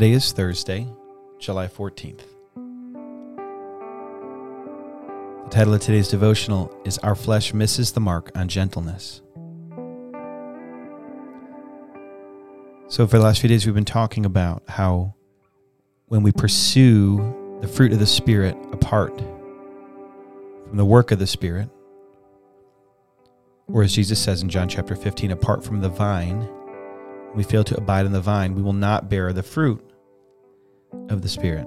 Today is Thursday, July 14th. The title of today's devotional is Our Flesh Misses the Mark on Gentleness. So, for the last few days, we've been talking about how when we pursue the fruit of the Spirit apart from the work of the Spirit, or as Jesus says in John chapter 15, apart from the vine, we fail to abide in the vine, we will not bear the fruit of the Spirit.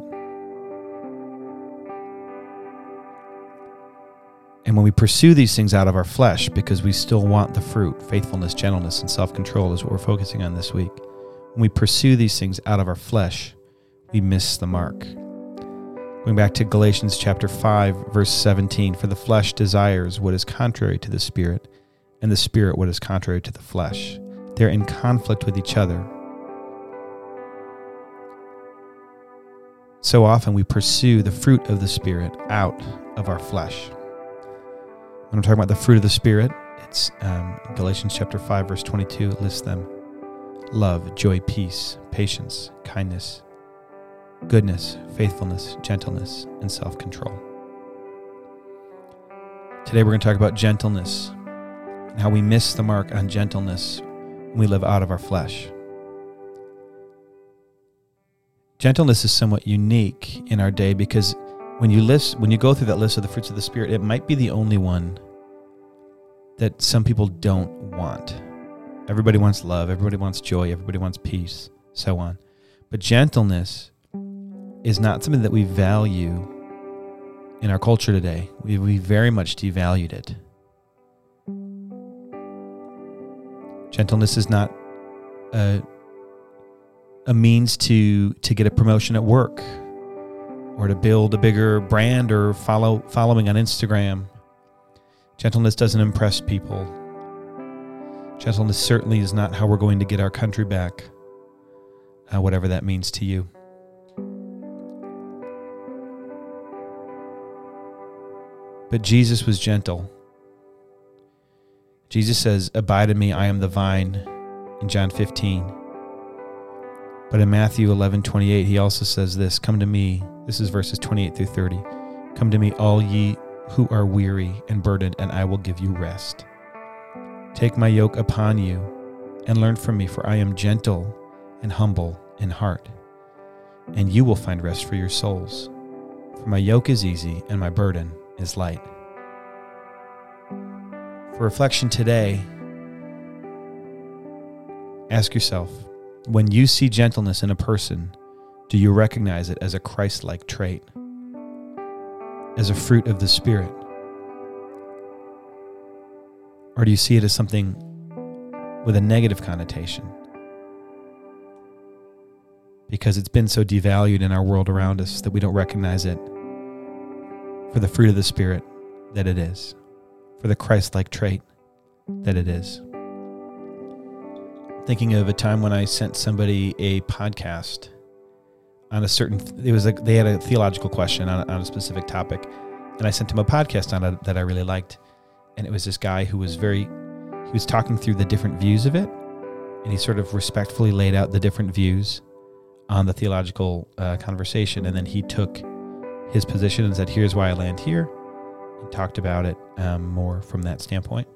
And when we pursue these things out of our flesh because we still want the fruit, faithfulness, gentleness, and self control is what we're focusing on this week. When we pursue these things out of our flesh, we miss the mark. Going back to Galatians chapter 5, verse 17 For the flesh desires what is contrary to the Spirit, and the Spirit what is contrary to the flesh. They're in conflict with each other. So often we pursue the fruit of the Spirit out of our flesh. When I'm talking about the fruit of the Spirit, it's um, Galatians chapter 5, verse 22 lists them love, joy, peace, patience, kindness, goodness, faithfulness, gentleness, and self control. Today we're going to talk about gentleness and how we miss the mark on gentleness when we live out of our flesh. Gentleness is somewhat unique in our day because when you list when you go through that list of the fruits of the spirit, it might be the only one that some people don't want. Everybody wants love, everybody wants joy, everybody wants peace, so on. But gentleness is not something that we value in our culture today. We, we very much devalued it. Gentleness is not a, a means to to get a promotion at work or to build a bigger brand or follow following on Instagram. Gentleness doesn't impress people. Gentleness certainly is not how we're going to get our country back, uh, whatever that means to you. But Jesus was gentle. Jesus says, Abide in me, I am the vine, in John 15. But in Matthew 11, 28, he also says this Come to me. This is verses 28 through 30. Come to me, all ye who are weary and burdened, and I will give you rest. Take my yoke upon you and learn from me, for I am gentle and humble in heart, and you will find rest for your souls. For my yoke is easy and my burden is light. For reflection today, ask yourself when you see gentleness in a person, do you recognize it as a Christ like trait, as a fruit of the Spirit? Or do you see it as something with a negative connotation? Because it's been so devalued in our world around us that we don't recognize it for the fruit of the Spirit that it is for the Christ like trait that it is. Thinking of a time when I sent somebody a podcast on a certain, it was like they had a theological question on, on a specific topic, and I sent him a podcast on it that I really liked. And it was this guy who was very, he was talking through the different views of it, and he sort of respectfully laid out the different views on the theological uh, conversation. And then he took his position and said, Here's why I land here and talked about it um, more from that standpoint.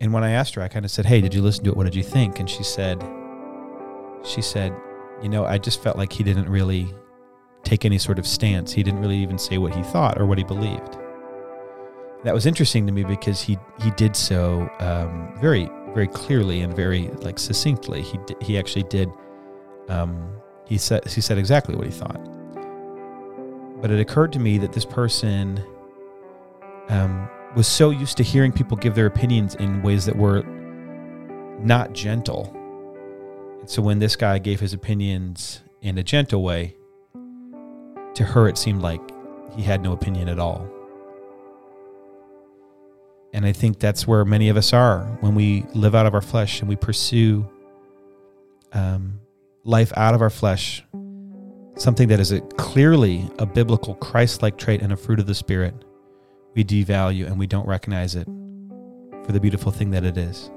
And when I asked her, I kind of said, "Hey, did you listen to it? What did you think?" And she said, "She said, you know, I just felt like he didn't really take any sort of stance. He didn't really even say what he thought or what he believed." That was interesting to me because he he did so um, very very clearly and very like succinctly. He he actually did. Um, he said he said exactly what he thought. But it occurred to me that this person um, was so used to hearing people give their opinions in ways that were not gentle. And so when this guy gave his opinions in a gentle way, to her it seemed like he had no opinion at all. And I think that's where many of us are when we live out of our flesh and we pursue um, life out of our flesh, something that is a, clearly a biblical Christ like trait and a fruit of the Spirit we devalue and we don't recognize it for the beautiful thing that it is.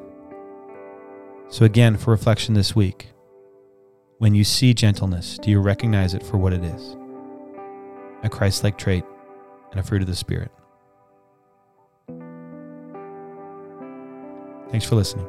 So, again, for reflection this week, When you see gentleness, do you recognize it for what it is? A Christ like trait and a fruit of the Spirit. Thanks for listening.